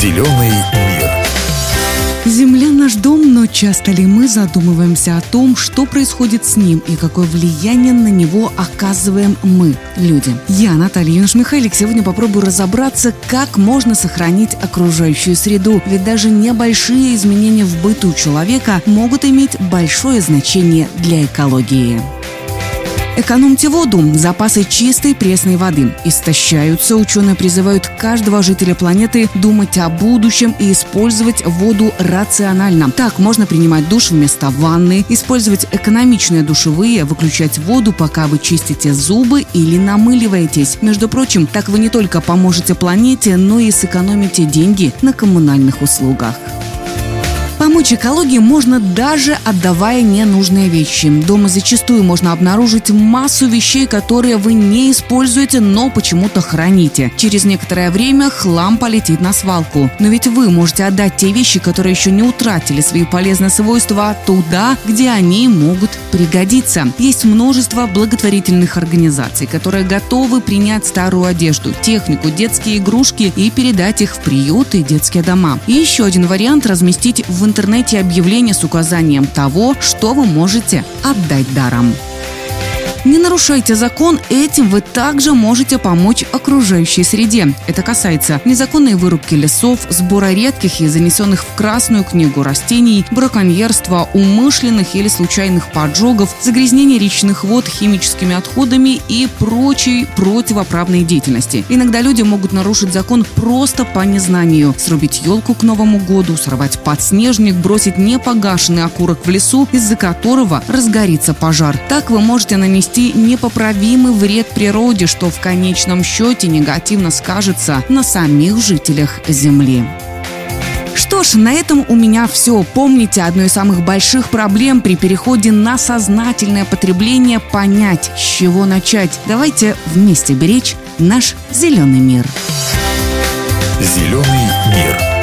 Зеленый мир. Земля наш дом, но часто ли мы задумываемся о том, что происходит с ним и какое влияние на него оказываем мы, люди? Я, Наталья Юнош-Михайлик, сегодня попробую разобраться, как можно сохранить окружающую среду, ведь даже небольшие изменения в быту человека могут иметь большое значение для экологии. Экономьте воду. Запасы чистой пресной воды истощаются. Ученые призывают каждого жителя планеты думать о будущем и использовать воду рационально. Так можно принимать душ вместо ванны, использовать экономичные душевые, выключать воду, пока вы чистите зубы или намыливаетесь. Между прочим, так вы не только поможете планете, но и сэкономите деньги на коммунальных услугах. Помочь экологии можно даже отдавая ненужные вещи. Дома зачастую можно обнаружить массу вещей, которые вы не используете, но почему-то храните. Через некоторое время хлам полетит на свалку. Но ведь вы можете отдать те вещи, которые еще не утратили свои полезные свойства, туда, где они могут пригодиться. Есть множество благотворительных организаций, которые готовы принять старую одежду, технику, детские игрушки и передать их в приюты и детские дома. И еще один вариант – разместить в интернете объявление с указанием того, что вы можете отдать даром. Не нарушайте закон, этим вы также можете помочь окружающей среде. Это касается незаконной вырубки лесов, сбора редких и занесенных в Красную книгу растений, браконьерства, умышленных или случайных поджогов, загрязнения речных вод химическими отходами и прочей противоправной деятельности. Иногда люди могут нарушить закон просто по незнанию. Срубить елку к Новому году, сорвать подснежник, бросить непогашенный окурок в лесу, из-за которого разгорится пожар. Так вы можете нанести нанести непоправимый вред природе, что в конечном счете негативно скажется на самих жителях Земли. Что ж, на этом у меня все. Помните, одной из самых больших проблем при переходе на сознательное потребление – понять, с чего начать. Давайте вместе беречь наш зеленый мир. Зеленый мир.